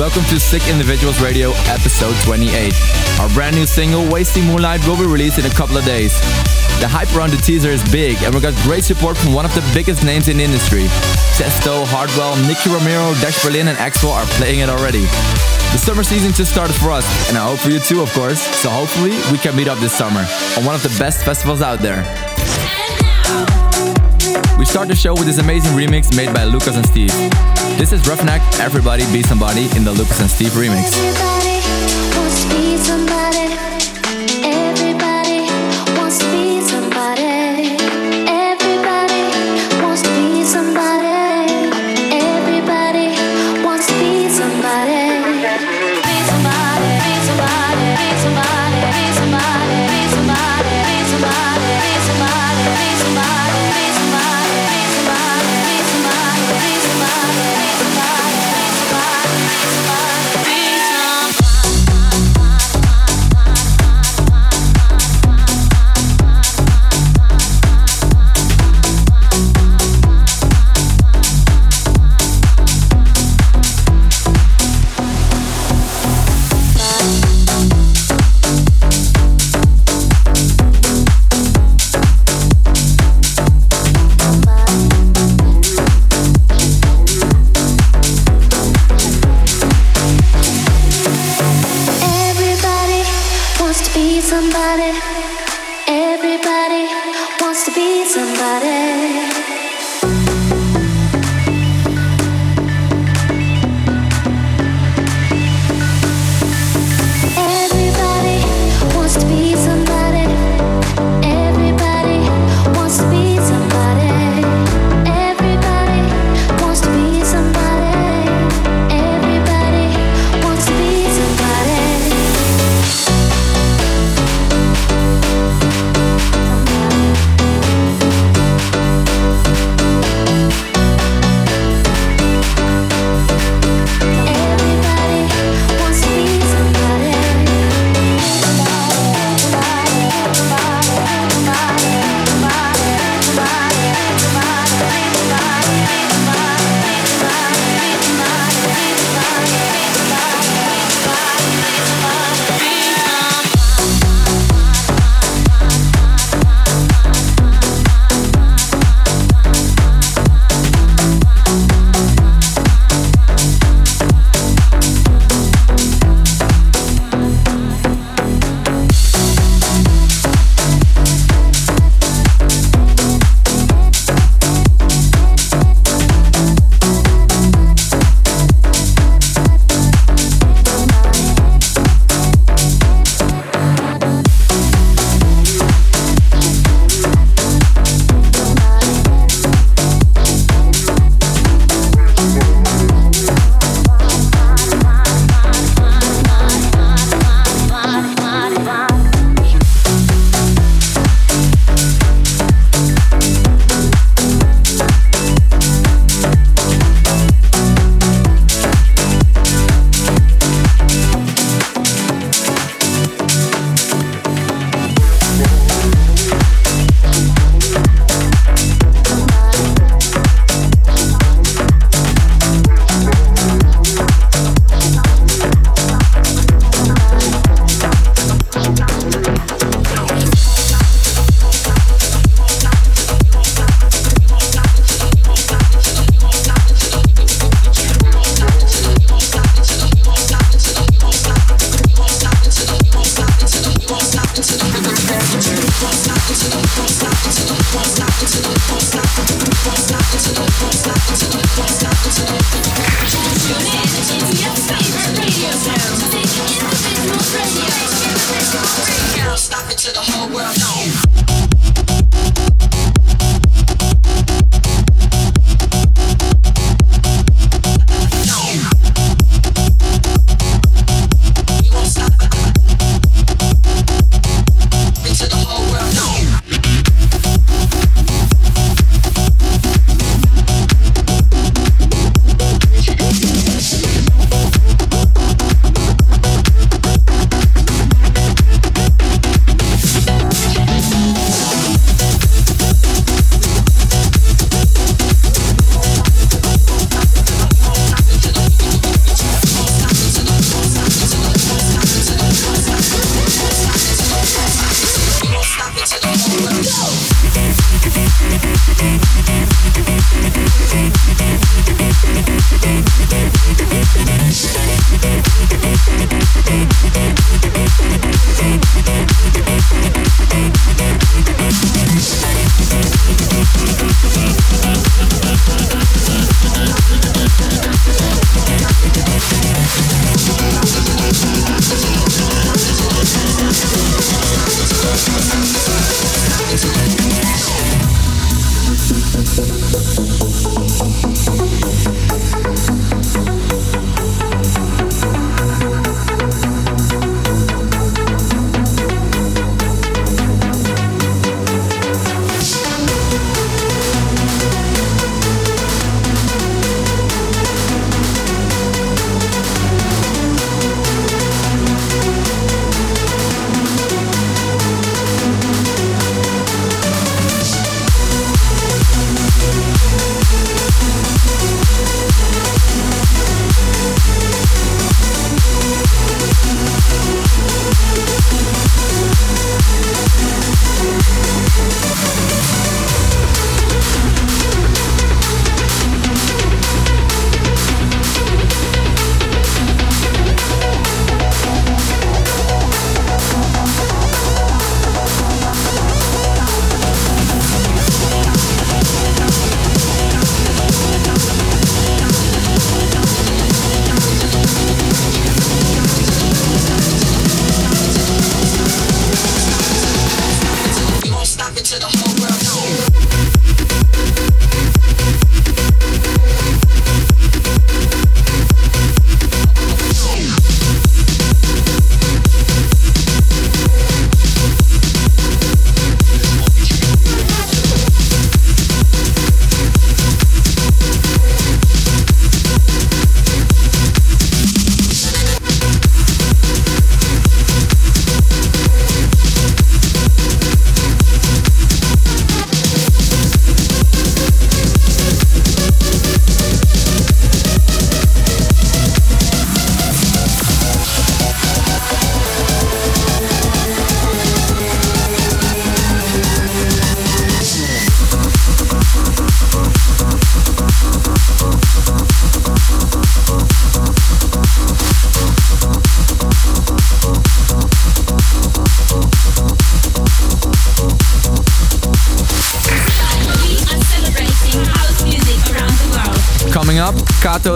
welcome to Sick Individuals Radio episode 28. Our brand new single, Wasting Moonlight, will be released in a couple of days. The hype around the teaser is big, and we got great support from one of the biggest names in the industry. Tiësto, Hardwell, Nicky Romero, Dash Berlin, and Axwell are playing it already. The summer season just started for us, and I hope for you too, of course. So hopefully, we can meet up this summer on one of the best festivals out there. We start the show with this amazing remix made by Lucas and Steve. This is Ruffneck, Everybody Be Somebody in the Lucas and Steve remix.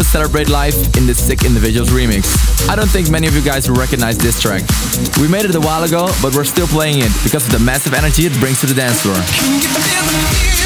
Celebrate Life in the Sick Individuals remix. I don't think many of you guys will recognize this track. We made it a while ago, but we're still playing it because of the massive energy it brings to the dance floor.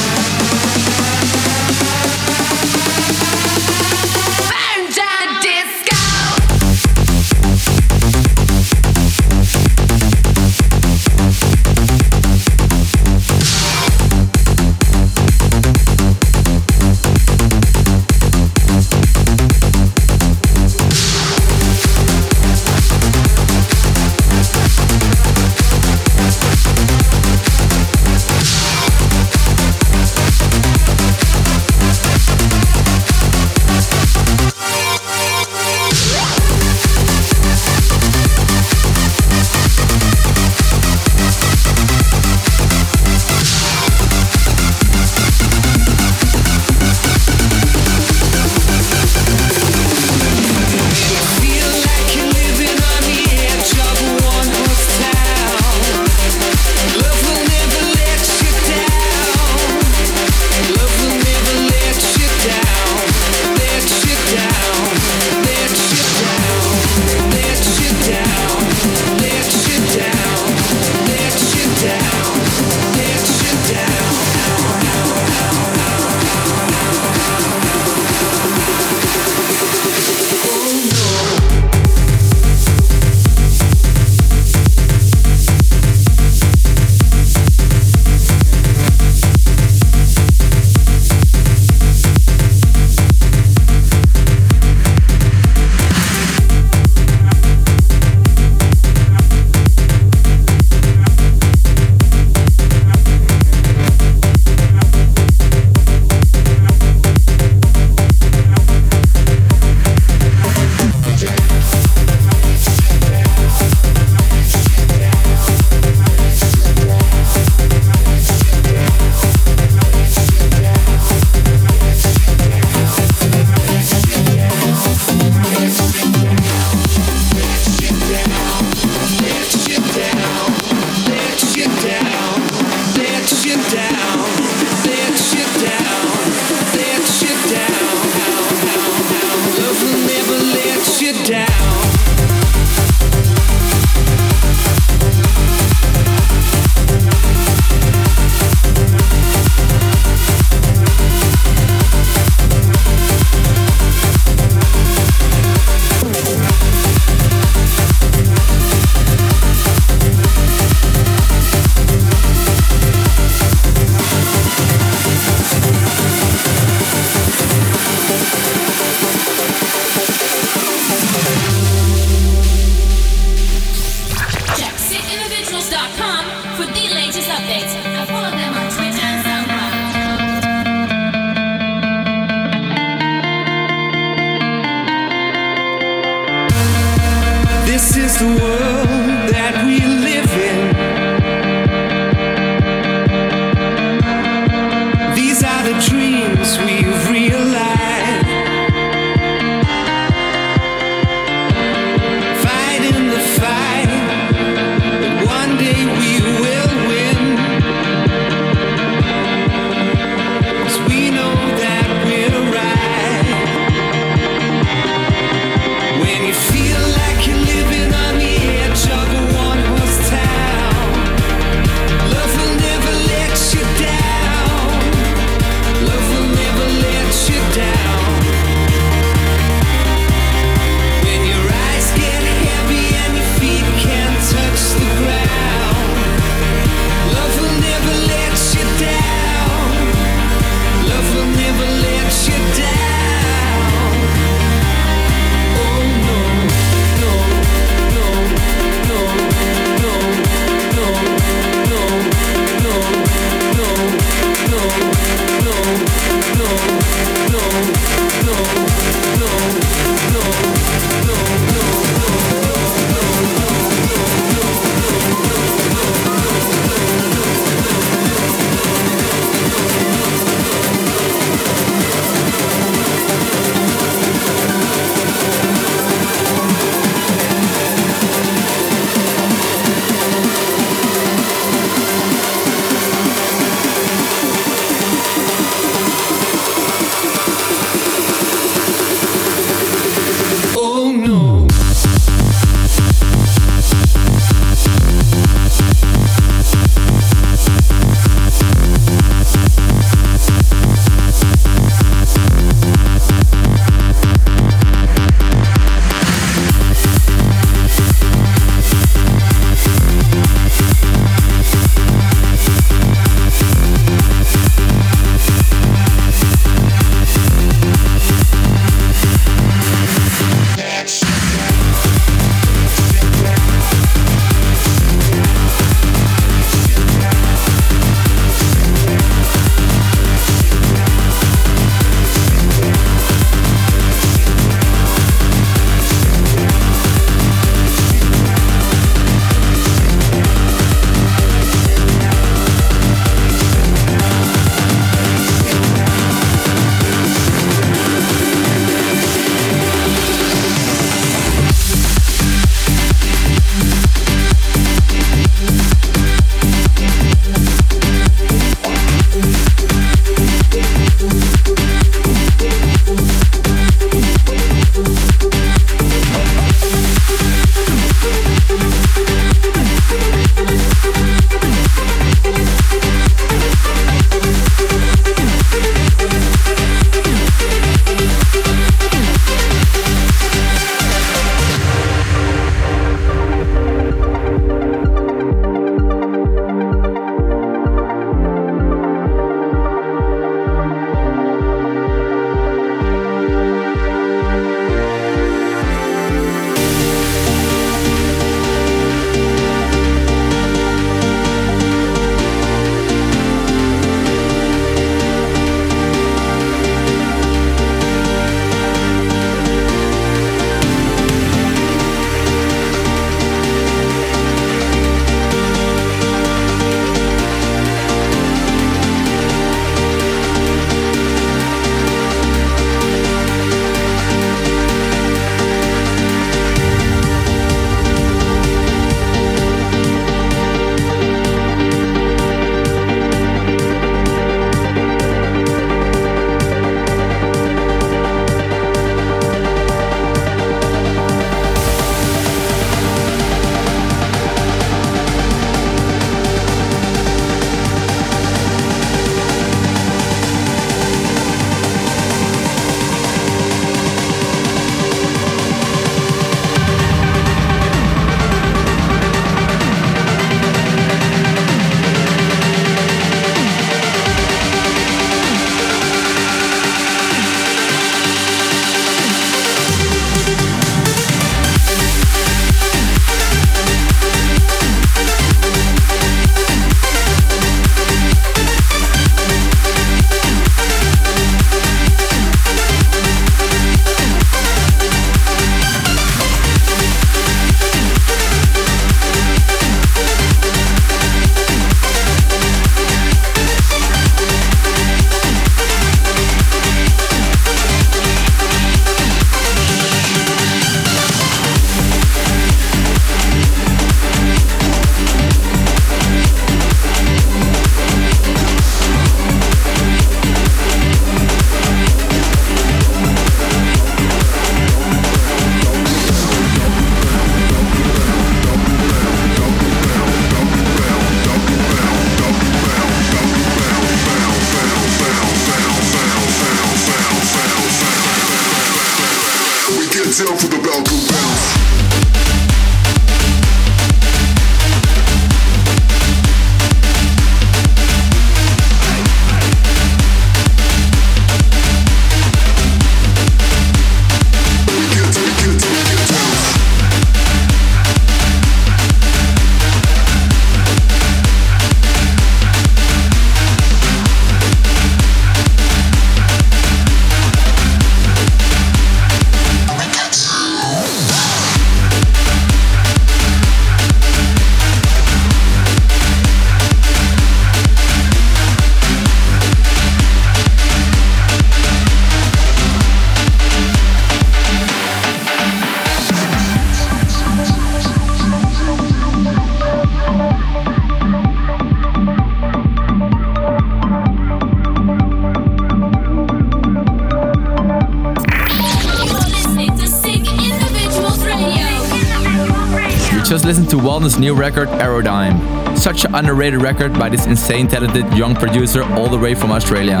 Walden's new record, Aerodyne. Such an underrated record by this insane talented young producer all the way from Australia.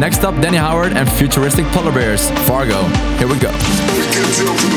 Next up, Danny Howard and futuristic polar bears, Fargo. Here we go.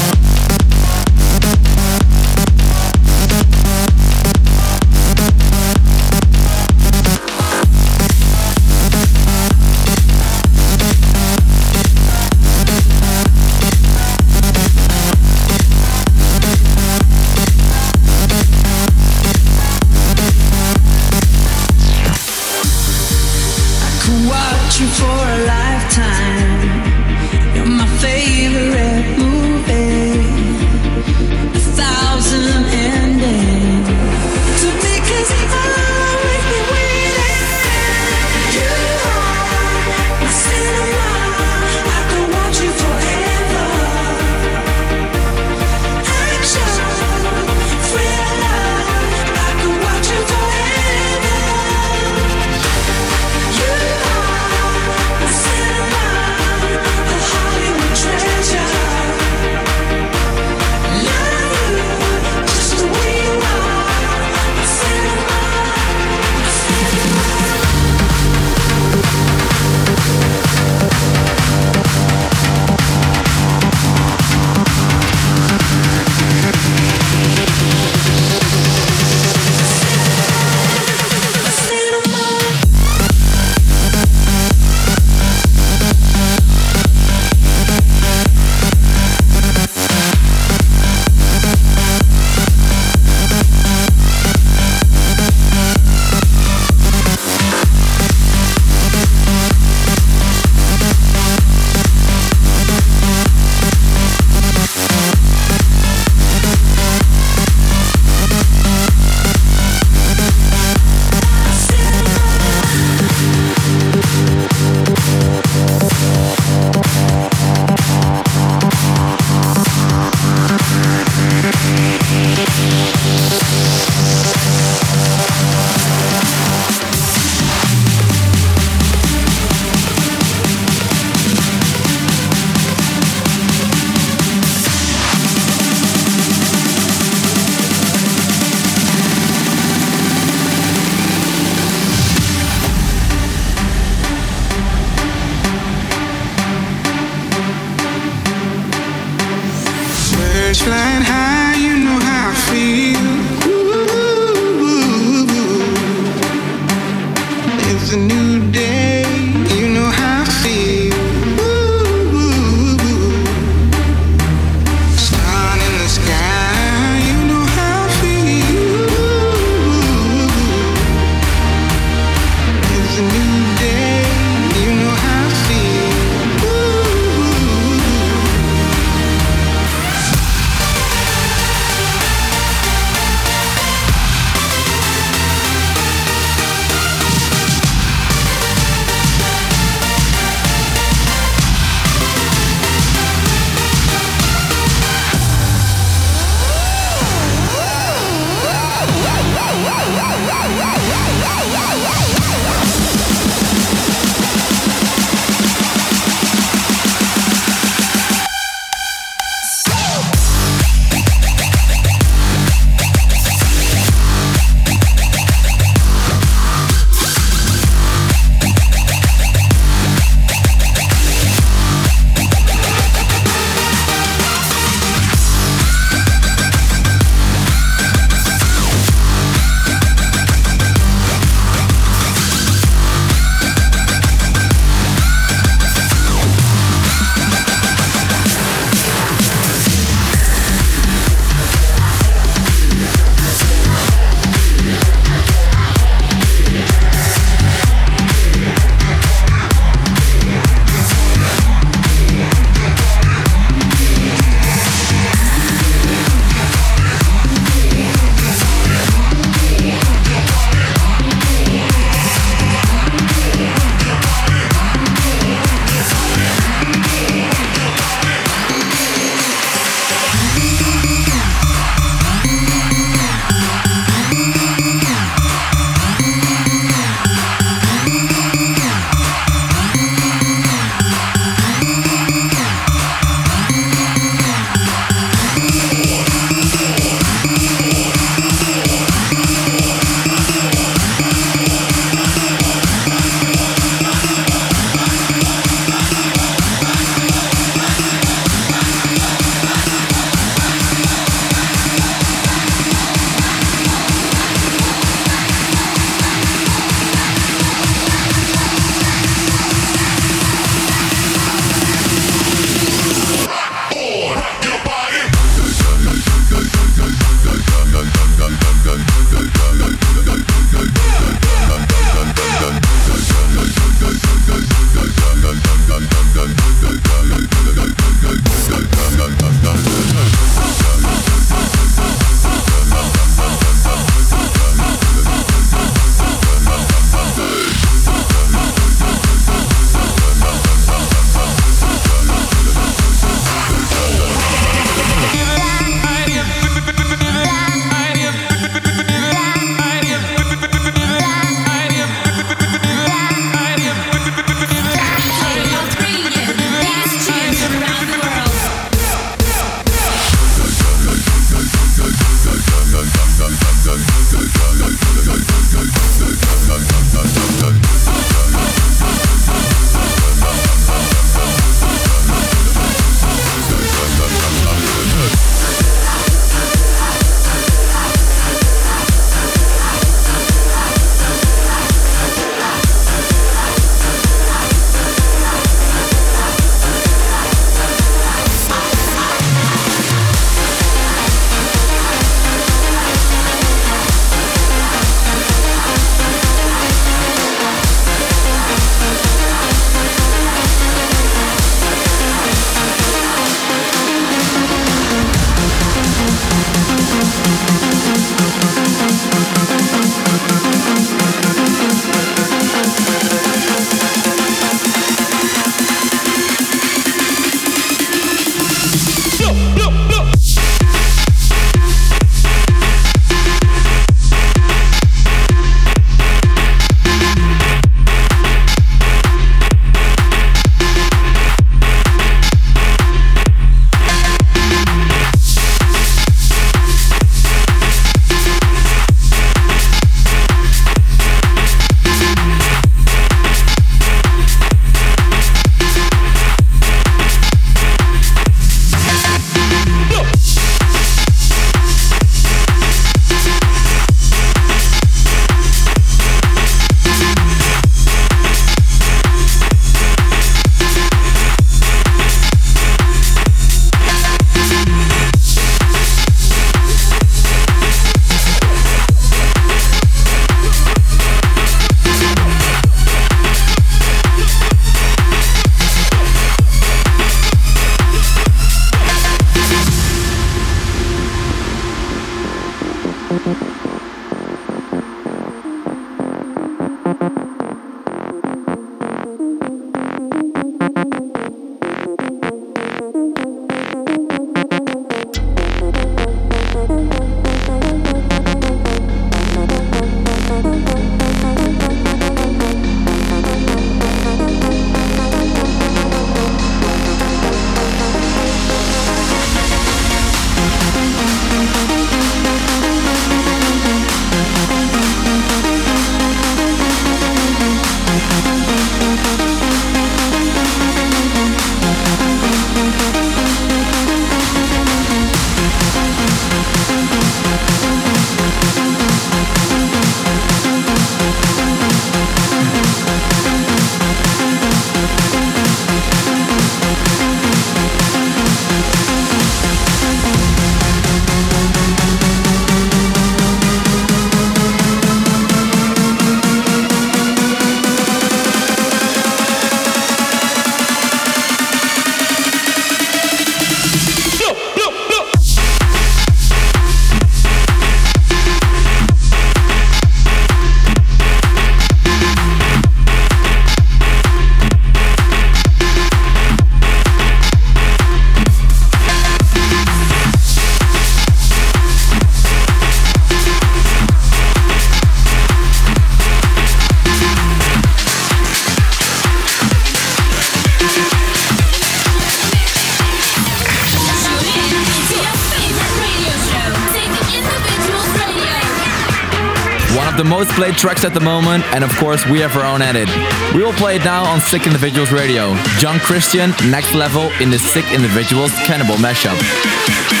Played tracks at the moment, and of course, we have our own edit. We will play it now on Sick Individuals Radio. John Christian, Next Level in the Sick Individuals Cannibal mashup.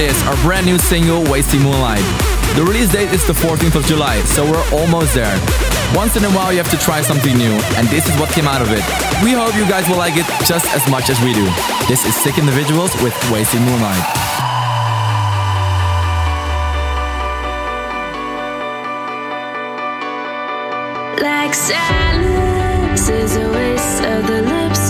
It is, our brand new single, Wasting Moonlight. The release date is the 14th of July, so we're almost there. Once in a while, you have to try something new, and this is what came out of it. We hope you guys will like it just as much as we do. This is Sick Individuals with Wasting Moonlight. Like silence is a waste of the lips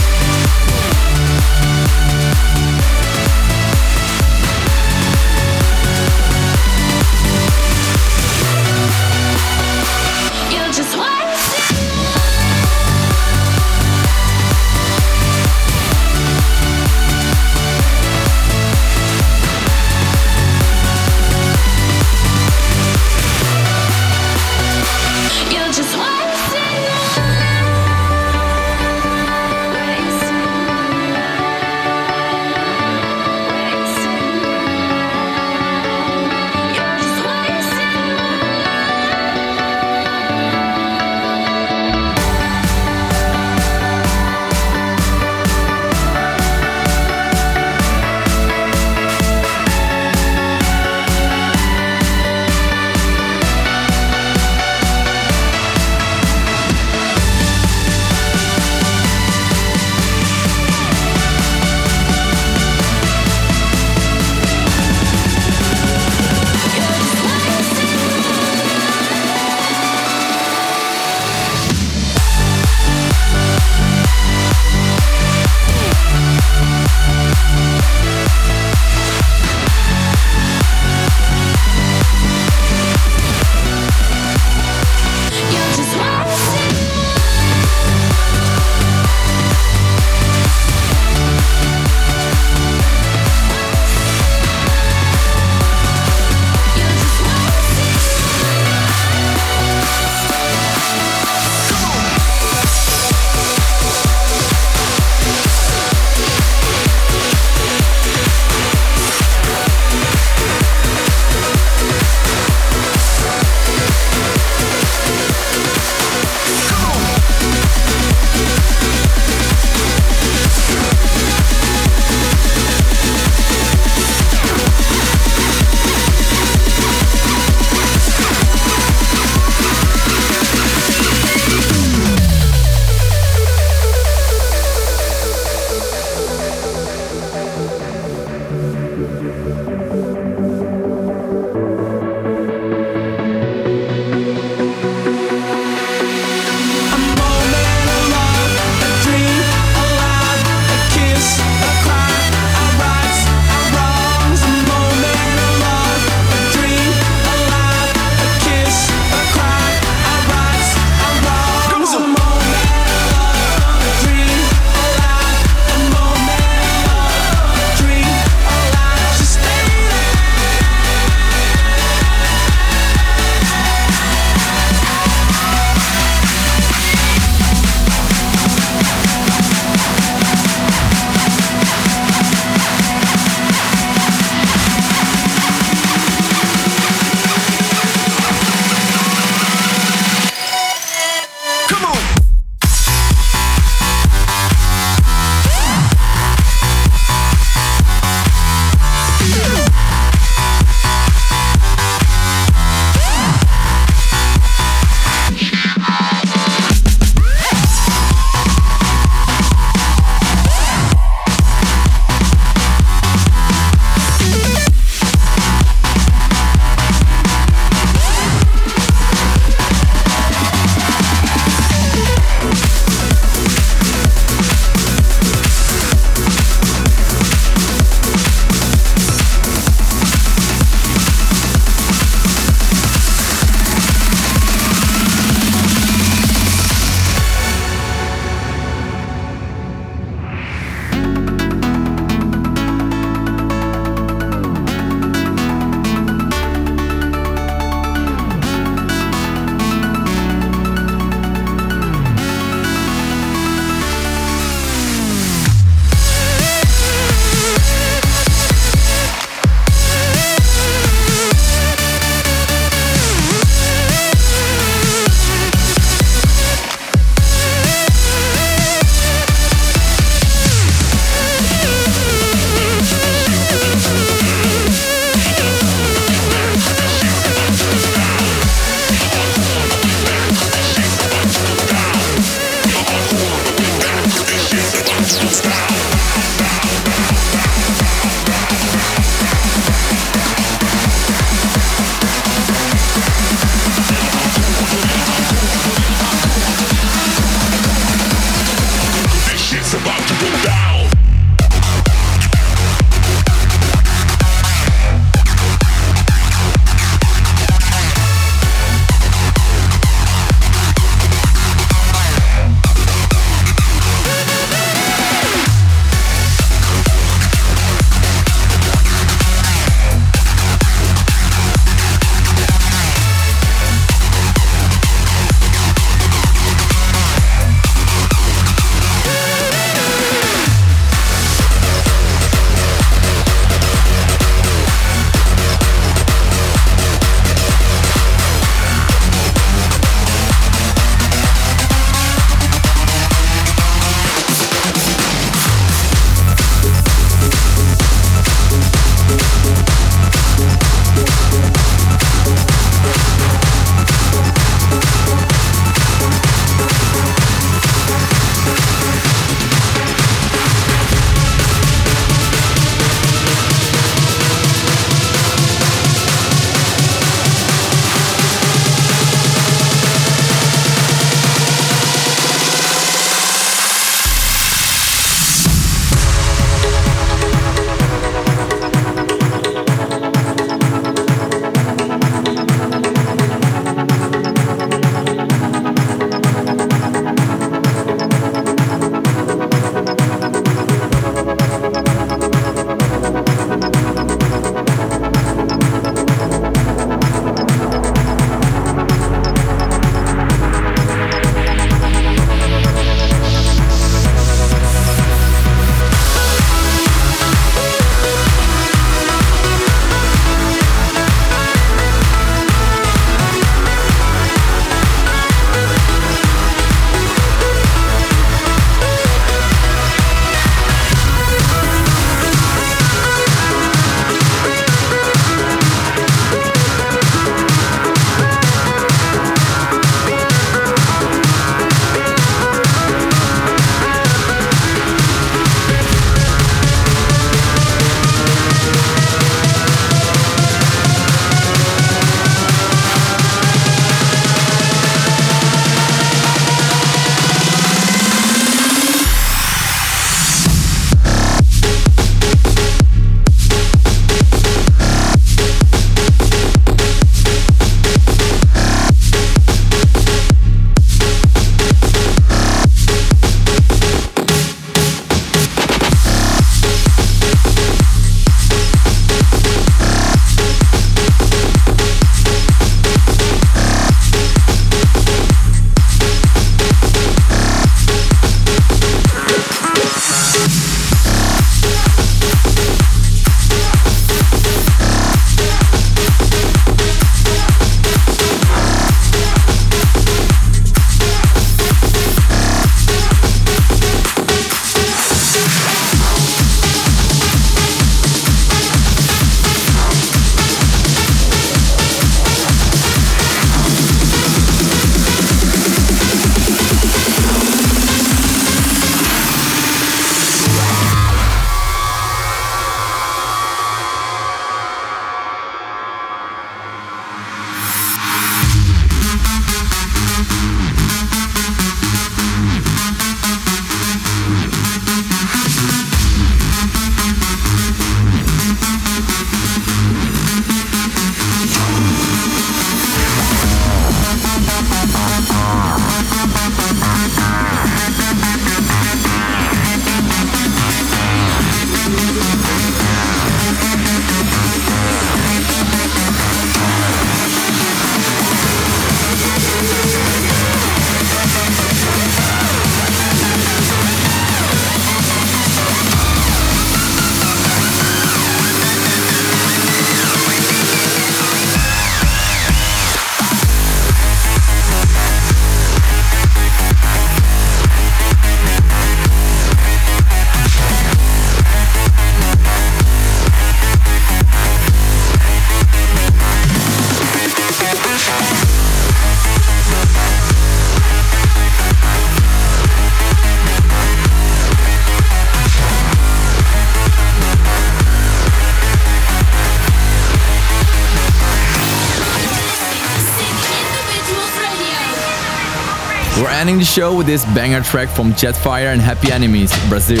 ending the show with this banger track from Jetfire and Happy Enemies, Brazil.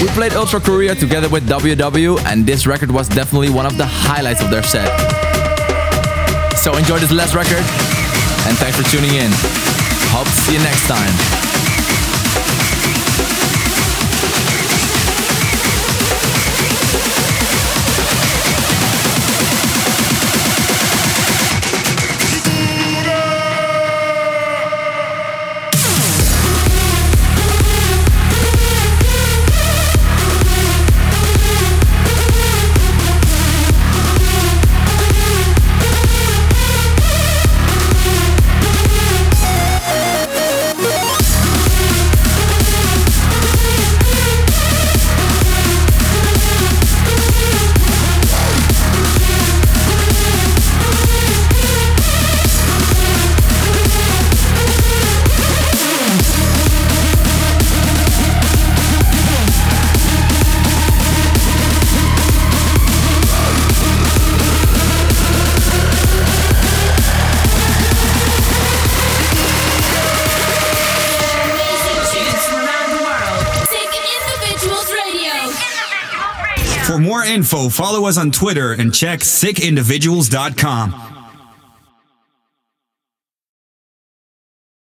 We played Ultra Korea together with W&W, and this record was definitely one of the highlights of their set. So enjoy this last record, and thanks for tuning in. Hope to see you next time. Follow us on Twitter and check sickindividuals.com.